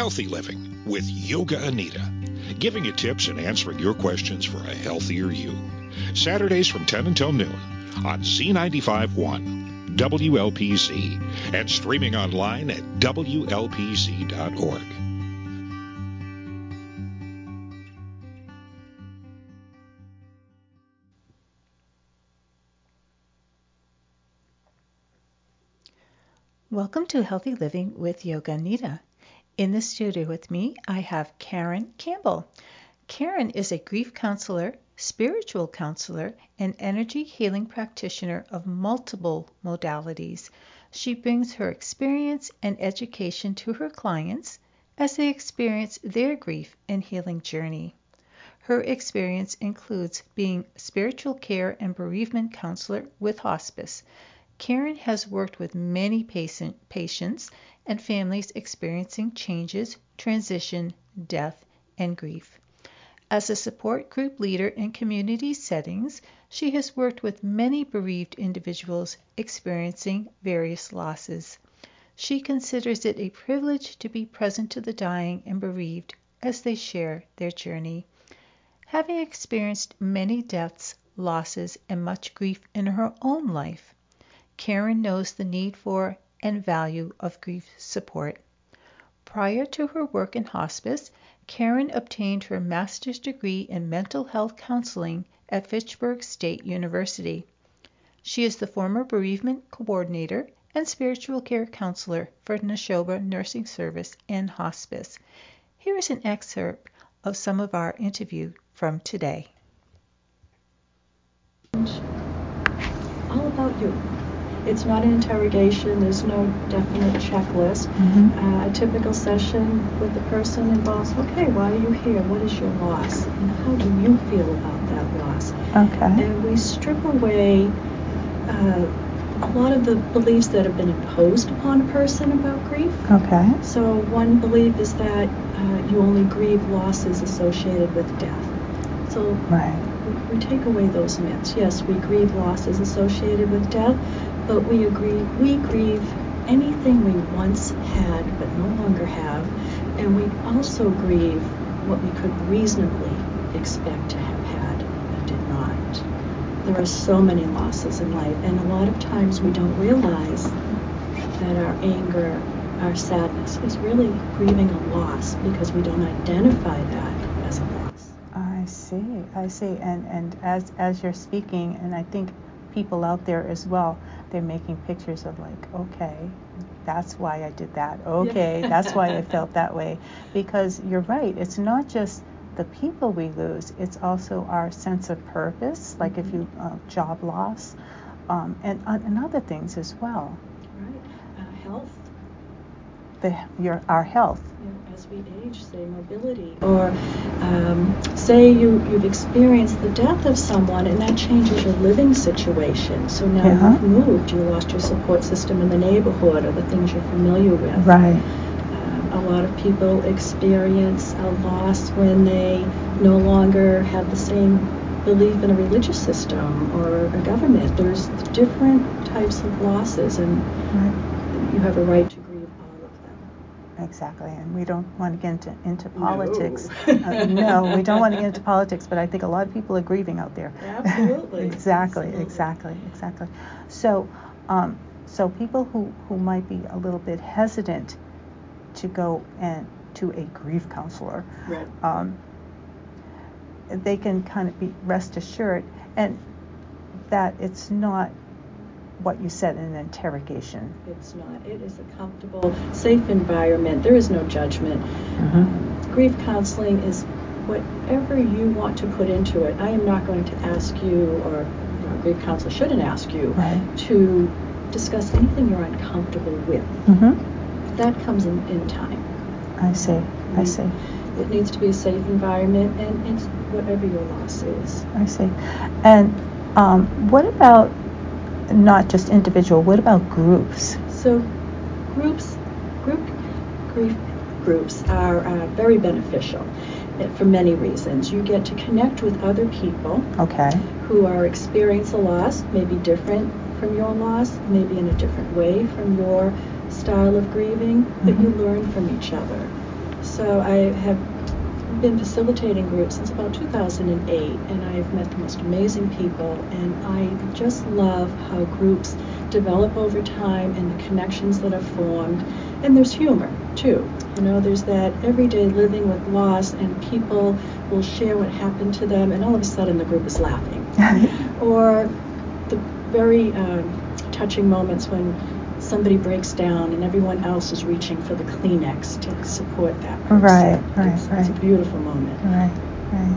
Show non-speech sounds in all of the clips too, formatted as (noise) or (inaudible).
Healthy Living with Yoga Anita, giving you tips and answering your questions for a healthier you. Saturdays from 10 until noon on Z95.1, WLPZ, and streaming online at WLPZ.org. Welcome to Healthy Living with Yoga Anita. In the studio with me, I have Karen Campbell. Karen is a grief counselor, spiritual counselor, and energy healing practitioner of multiple modalities. She brings her experience and education to her clients as they experience their grief and healing journey. Her experience includes being spiritual care and bereavement counselor with hospice Karen has worked with many patient, patients and families experiencing changes, transition, death, and grief. As a support group leader in community settings, she has worked with many bereaved individuals experiencing various losses. She considers it a privilege to be present to the dying and bereaved as they share their journey. Having experienced many deaths, losses, and much grief in her own life, Karen knows the need for and value of grief support. Prior to her work in hospice, Karen obtained her master's degree in mental health counseling at Fitchburg State University. She is the former bereavement coordinator and spiritual care counselor for Nashoba Nursing Service and Hospice. Here is an excerpt of some of our interview from today. All about you. It's not an interrogation. There's no definite checklist. Mm-hmm. Uh, a typical session with the person involves, okay, why are you here? What is your loss? And how do you feel about that loss? Okay. And we strip away uh, a lot of the beliefs that have been imposed upon a person about grief. Okay. So one belief is that uh, you only grieve losses associated with death. So Right. we, we take away those myths. Yes, we grieve losses associated with death, but we agree we grieve anything we once had but no longer have, and we also grieve what we could reasonably expect to have had but did not. There are so many losses in life, and a lot of times we don't realize that our anger, our sadness is really grieving a loss because we don't identify that as a loss. I see. I see. And and as as you're speaking, and I think people out there as well, they're making pictures of like, okay, that's why I did that. Okay, that's why I (laughs) felt that way. Because you're right. It's not just the people we lose. It's also our sense of purpose, like if you uh, job loss, um, and uh, and other things as well. Right. Uh, health. The your our health. As we age, say mobility, or um, say you, you've experienced the death of someone and that changes your living situation. So now Yeah. you've moved, you lost your support system in the neighborhood or the things you're familiar with. Right. Um, a lot of people experience a loss when they no longer have the same belief in a religious system or a government. There's different types of losses, and Right. you have a right to grieve all of them. Exactly, and we don't want to get into, into politics. No. (laughs) Uh, no, we don't want to get into politics, but I think a lot of people are grieving out there. Absolutely. (laughs) exactly, Absolutely. exactly, exactly. So, um, so people who, who might be a little bit hesitant to go and to a grief counselor, Right. um, they can kind of be rest assured, and that it's not what you said in an interrogation. It's not. It is a comfortable, safe environment. There is no judgment. Um, grief counseling is whatever you want to put into it. I am not going to ask you, or you know, a grief counselor shouldn't ask you, Right. to discuss anything you're uncomfortable with. Mm-hmm. That comes in, in time. I see. I see. It needs to be a safe environment, and it's whatever your loss is. I see. And um, what about not just individual? What about groups? So, groups, group grief groups are uh, very beneficial uh, for many reasons. You get to connect with other people Okay. who are experiencing a loss, maybe different from your loss, maybe in a different way from your style of grieving, but you learn from each other. So I have been facilitating groups since about 2008, and I've met the most amazing people, and I just love how groups develop over time and the connections that are formed. And there's humor too. You know, there's that everyday living with loss, and people will share what happened to them, and all of a sudden the group is laughing. (laughs) or the very um, touching moments when somebody breaks down and everyone else is reaching for the Kleenex to support that person. Right, right, it's, right. It's a beautiful moment. Right, right.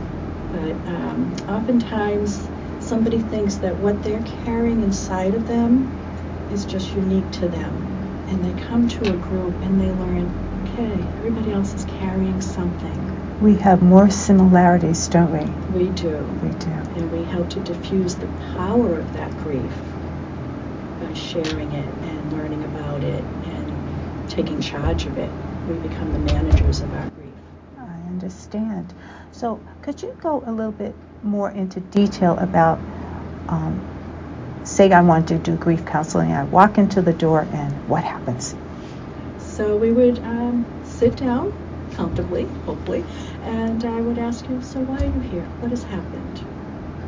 But um, oftentimes somebody thinks that what they're carrying inside of them is just unique to them. And they come to a group and they learn, okay, everybody else is carrying something. We have more similarities, don't we? We do. We do. And we help to diffuse the power of that grief by sharing it and learning about it and taking charge of it. We become the managers of our grief. I understand. So, could you go a little bit more into detail about, um, say, I want to do grief counseling, I walk into the door, and what happens? So, we would um, sit down comfortably, hopefully, and I would ask you, So, why are you here? What has happened?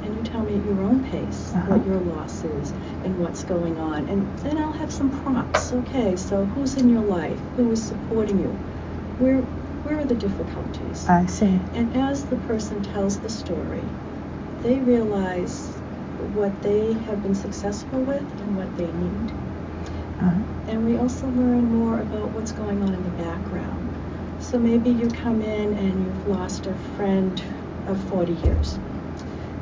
And you tell me at your own pace uh-huh. what your loss is and what's going on. And then I'll have some prompts. Okay, so who's in your life? Who is supporting you? Where where are the difficulties? I see. And as the person tells the story, they realize what they have been successful with and what they need. Uh-huh. And we also learn more about what's going on in the background. So maybe you come in and you've lost a friend of 40 years.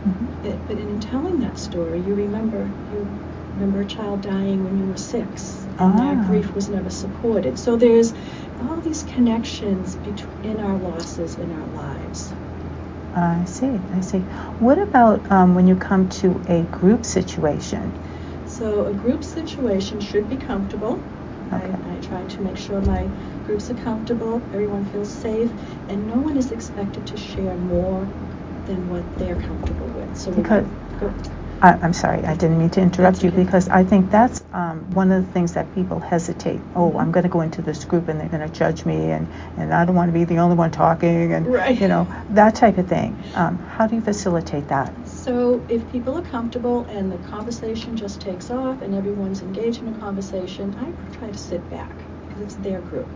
Mm-hmm. It, but in telling that story, you remember you remember a child dying when you were six, and ah. that grief was never supported. So there's all these connections between our losses in our lives. I see. I see. What about um, when you come to a group situation? So a group situation should be comfortable. Okay. I, I try to make sure my groups are comfortable, everyone feels safe, and no one is expected to share more than what they're comfortable with. So because I, am sorry, I didn't mean to interrupt you because I think that's um, one of the things that people hesitate. Oh. I'm going to go into this group and they're going to judge me, and, and I don't want to be the only one talking, and right. you know that type of thing. Um, how do you facilitate that? So if people are comfortable and the conversation just takes off and everyone's engaged in a conversation, I try to sit back because it's their group.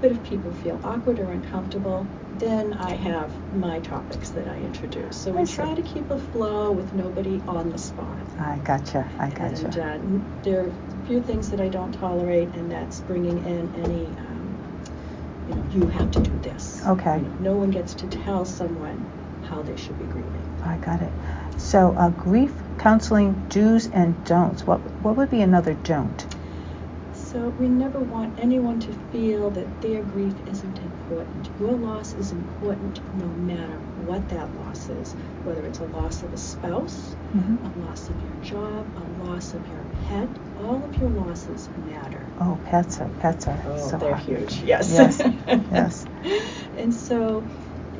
But if people feel awkward or uncomfortable, then I have my topics that I introduce. So we try to keep a flow with nobody on the spot. I gotcha. I gotcha. And uh, there are a few things that I don't tolerate, and that's bringing in any, um, you know, you have to do this. Okay. You know, no one gets to tell someone how they should be grieving. I got it. So, uh, grief counseling do's and don'ts. What what would be another don't? So we never want anyone to feel that their grief isn't important. Your loss is important no matter what that loss is, whether it's a loss of a spouse, mm-hmm. a loss of your job, a loss of your pet. All of your losses matter. Oh, pets are pets are oh, so they're hard. huge. Yes. Yes. (laughs) yes. And so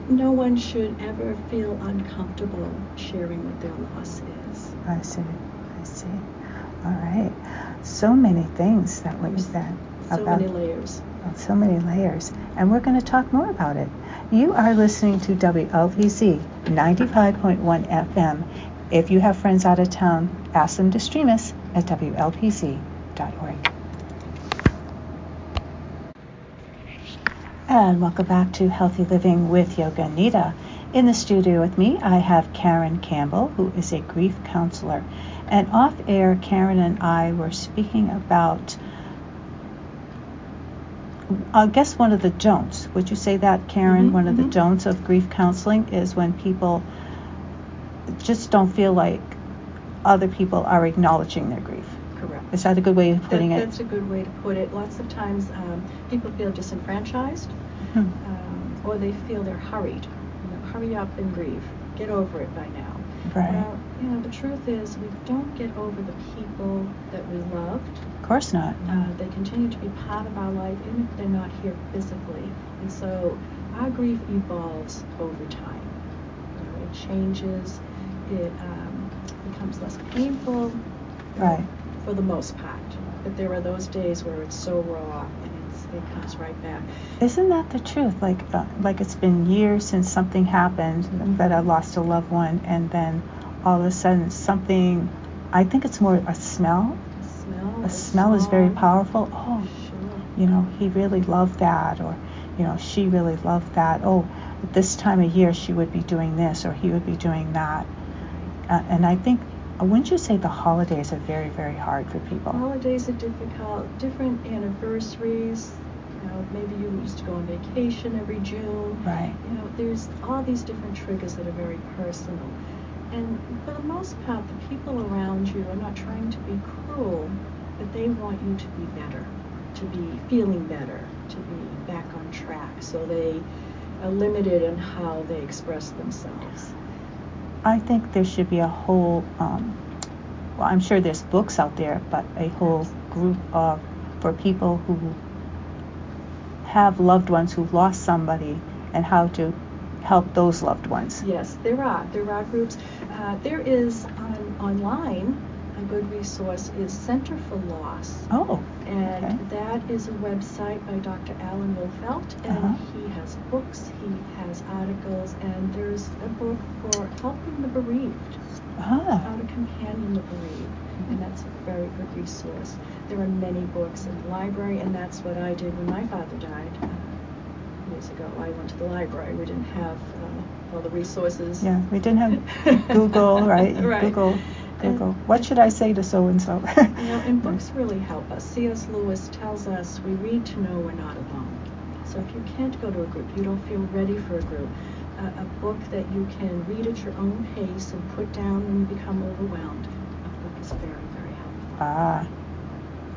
no one should ever feel uncomfortable sharing what their loss is. I see. I see. All right so many things that what mm-hmm. you said so about many layers. So many layers, and we're going to talk more about it. You are listening to WLPZ 95.1 FM. If you have friends out of town, ask them to stream us at WLPZ.org. And welcome back to Healthy Living with Yoga Anita. In the studio with me, I have Karen Campbell, who is a grief counselor. And off air, Karen and I were speaking about, I guess, one of the don'ts. Would you say that, Karen? Mm-hmm, one of mm-hmm. the don'ts of grief counseling is when people just don't feel like other people are acknowledging their grief. Correct. Is that a good way of putting that, it? That's a good way to put it. Lots of times um, people feel disenfranchised mm-hmm. um, or they feel they're hurried. You know, hurry up and grieve. Get over it by now. Right. Well, you know, the truth is we don't get over the people that we loved. Of course not. Uh, they continue to be part of our life, even if they're not here physically. And so our grief evolves over time. You know, it changes. It um, becomes less painful. Right. For the most part. But there are those days where it's so raw and it comes right back. Isn't that the truth? Like, uh, like it's been years since something happened Mm-hmm. that I lost a loved one, and then all of a sudden something. I think it's more a smell. A smell is very powerful. Oh, Sure. you know, he really loved that, or, you know, she really loved that. Oh, at this time of year she would be doing this, or he would be doing that. Uh, and I think, uh, wouldn't you say the holidays are very, very hard for people? Holidays are difficult. Different anniversaries. You know, maybe you used to go on vacation every June. Right. You know, there's all these different triggers that are very personal. And for the most part, the people around you are not trying to be cruel, but they want you to be better, to be feeling better, to be back on track. So they are limited in how they express themselves. I think there should be a whole, um, well, I'm sure there's books out there, but a whole group of, for people who have loved ones who've lost somebody and how to help those loved ones. Yes, there are. There are groups. Uh, there is on online a good resource is Center for Loss. Oh, And okay. that is a website by Dr. Alan Wolfelt, and Uh-huh. he has books, he has articles, and there's a book for helping the bereaved, how Ah, to companion the bereaved, and that's a very good resource. There are many books in the library, and that's what I did when my father died uh, years ago. I went to the library. We didn't have uh, all the resources. yeah, we didn't have (laughs) Google, right? Right. Google, And- Google. What should I say to so and so? You know, (laughs) and books really help us. C.S. Lewis tells us we read to know we're not alone. So if you can't go to a group, you don't feel ready for a group, a, a book that you can read at your own pace and put down when you become overwhelmed, a book is very, very helpful. Ah,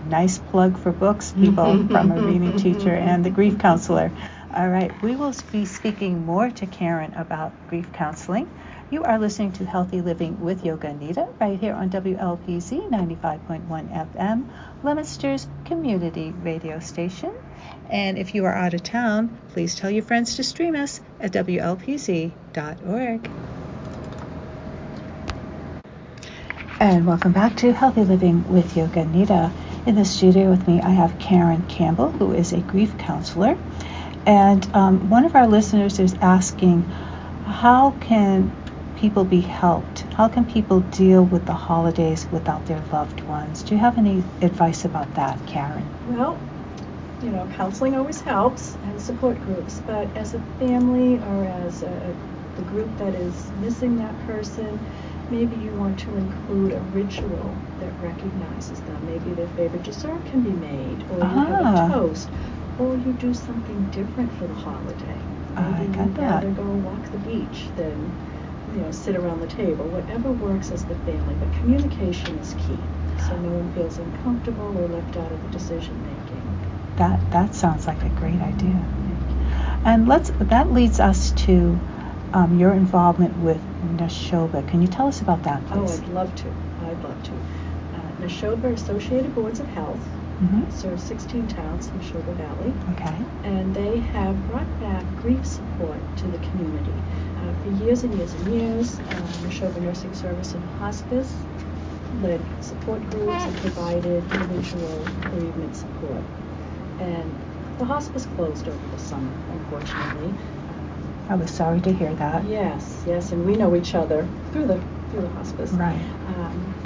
nice plug for books, people, from a reading (laughs) teacher and the grief counselor. All right, we will be speaking more to Karen about grief counseling. You are listening to Healthy Living with Yoga Anita right here on WLPZ 95.1 FM, Leominster's community radio station. And if you are out of town, please tell your friends to stream us at WLPZ.org. And welcome back to Healthy Living with Yoga Anita. In the studio with me, I have Karen Campbell, who is a grief counselor. And um, one of our listeners is asking, how can people be helped? How can people deal with the holidays without their loved ones? Do you have any advice about that, Karen? Well, you know, counseling always helps and support groups, but as a family or as a, the group that is missing that person, maybe you want to include a ritual that recognizes them. Maybe their favorite dessert can be made, or you have Ah. a toast, or you do something different for the holiday. I Maybe got you that. rather go walk the beach than you know sit around the table. Whatever works as the family, but communication is key, so no one feels uncomfortable or left out of the decision making. That that sounds like a great idea. And let's that leads us to um, your involvement with Nashoba. Can you tell us about that, please? Oh. I'd love to. I'd love to. Uh, Nashoba Associated Boards of Health Mhm. serve 16 towns in Nashoba Valley, Okay. and they have brought back grief support to the community. Uh, for years and years and years, uh, Nashoba Nursing Service and Hospice led support groups and provided individual bereavement support. And the hospice closed over the summer, unfortunately. I was sorry to hear that. Yes, yes, and we know each other through the through the hospice. Right. Um,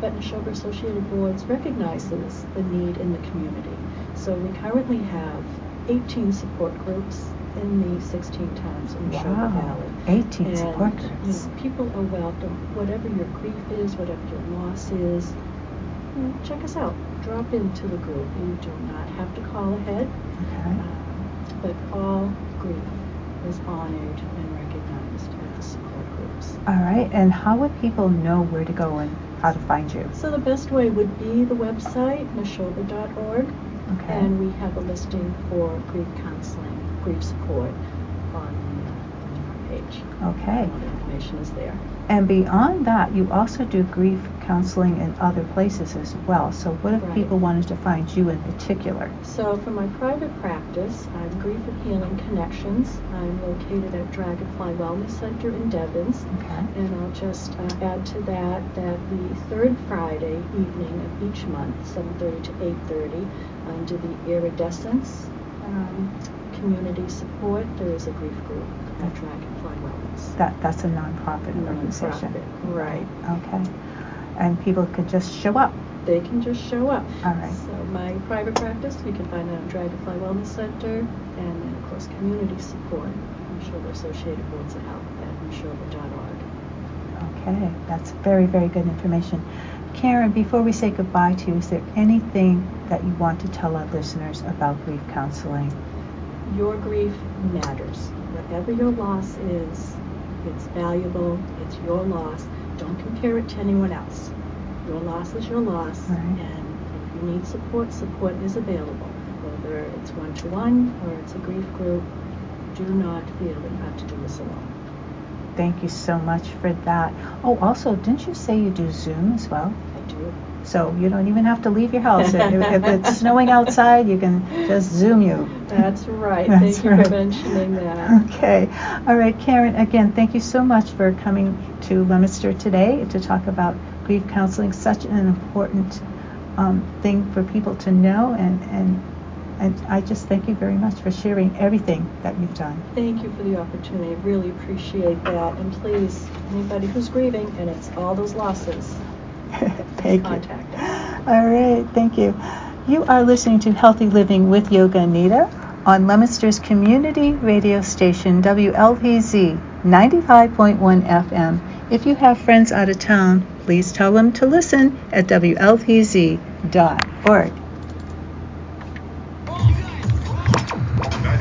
but Nashoba Associated Boards recognizes the need in the community. So we currently have 18 support groups in the 16 towns in Nashoba Wow. Valley. 18 and, support You groups. know, people are welcome. Whatever your grief is, whatever your loss is, you know, check us out. Drop into the group. You do not have to call ahead, Okay. um, but all grief is honored and recognized at the support groups. All right. And how would people know where to go and how to find you? So the best way would be the website, nashoba.org, Okay. and we have a listing for grief counseling, grief support on page. Okay. All the information is there. And beyond that, you also do grief counseling in other places as well. So what if Right. people wanted to find you in particular? So for my private practice, I'm grief and Healing Connections. I'm located at Dragonfly Wellness Center in Devens. Okay. And I'll just uh, add to that that the third Friday evening of each month, 7.30 to 8.30, under the Iridescence um, Community Support, there is a grief group at Dragonfly. That that's a nonprofit organization. Right. Okay. And people could just show up. They can just show up. All right. So my private practice, you can find that at Dragonfly Wellness Center, and then of course community support. I'm sure the Associated Boards of Health at nashoba.org. Okay, that's very, very good information. Karen, before we say goodbye to you, is there anything that you want to tell our listeners about grief counseling? Your grief matters. Whatever your loss is, it's valuable. It's your loss. Don't compare it to anyone else. Your loss is your loss, Right. and if you need support, support is available. Whether it's one to one or it's a grief group, do not feel that you have to do this alone. Thank you so much for that. Oh, also, didn't you say you do Zoom as well? I do. So you don't even have to leave your house. if, it's (laughs) snowing outside, you can just Zoom you. That's right. That's Thank you right. for mentioning that. Okay. All right, Karen, again, thank you so much for coming to Leominster today to talk about grief counseling, such an important um, thing for people to know. And, and, and I just thank you very much for sharing everything that you've done. Thank you for the opportunity. I really appreciate that. And please, anybody who's grieving, and it's all those losses, (laughs) thank you. contact us. All right, thank you. You are listening to Healthy Living with Yoga Anita on Leominster's community radio station WLPZ 95.1 FM. If you have friends out of town, please tell them to listen at WLPZ.org.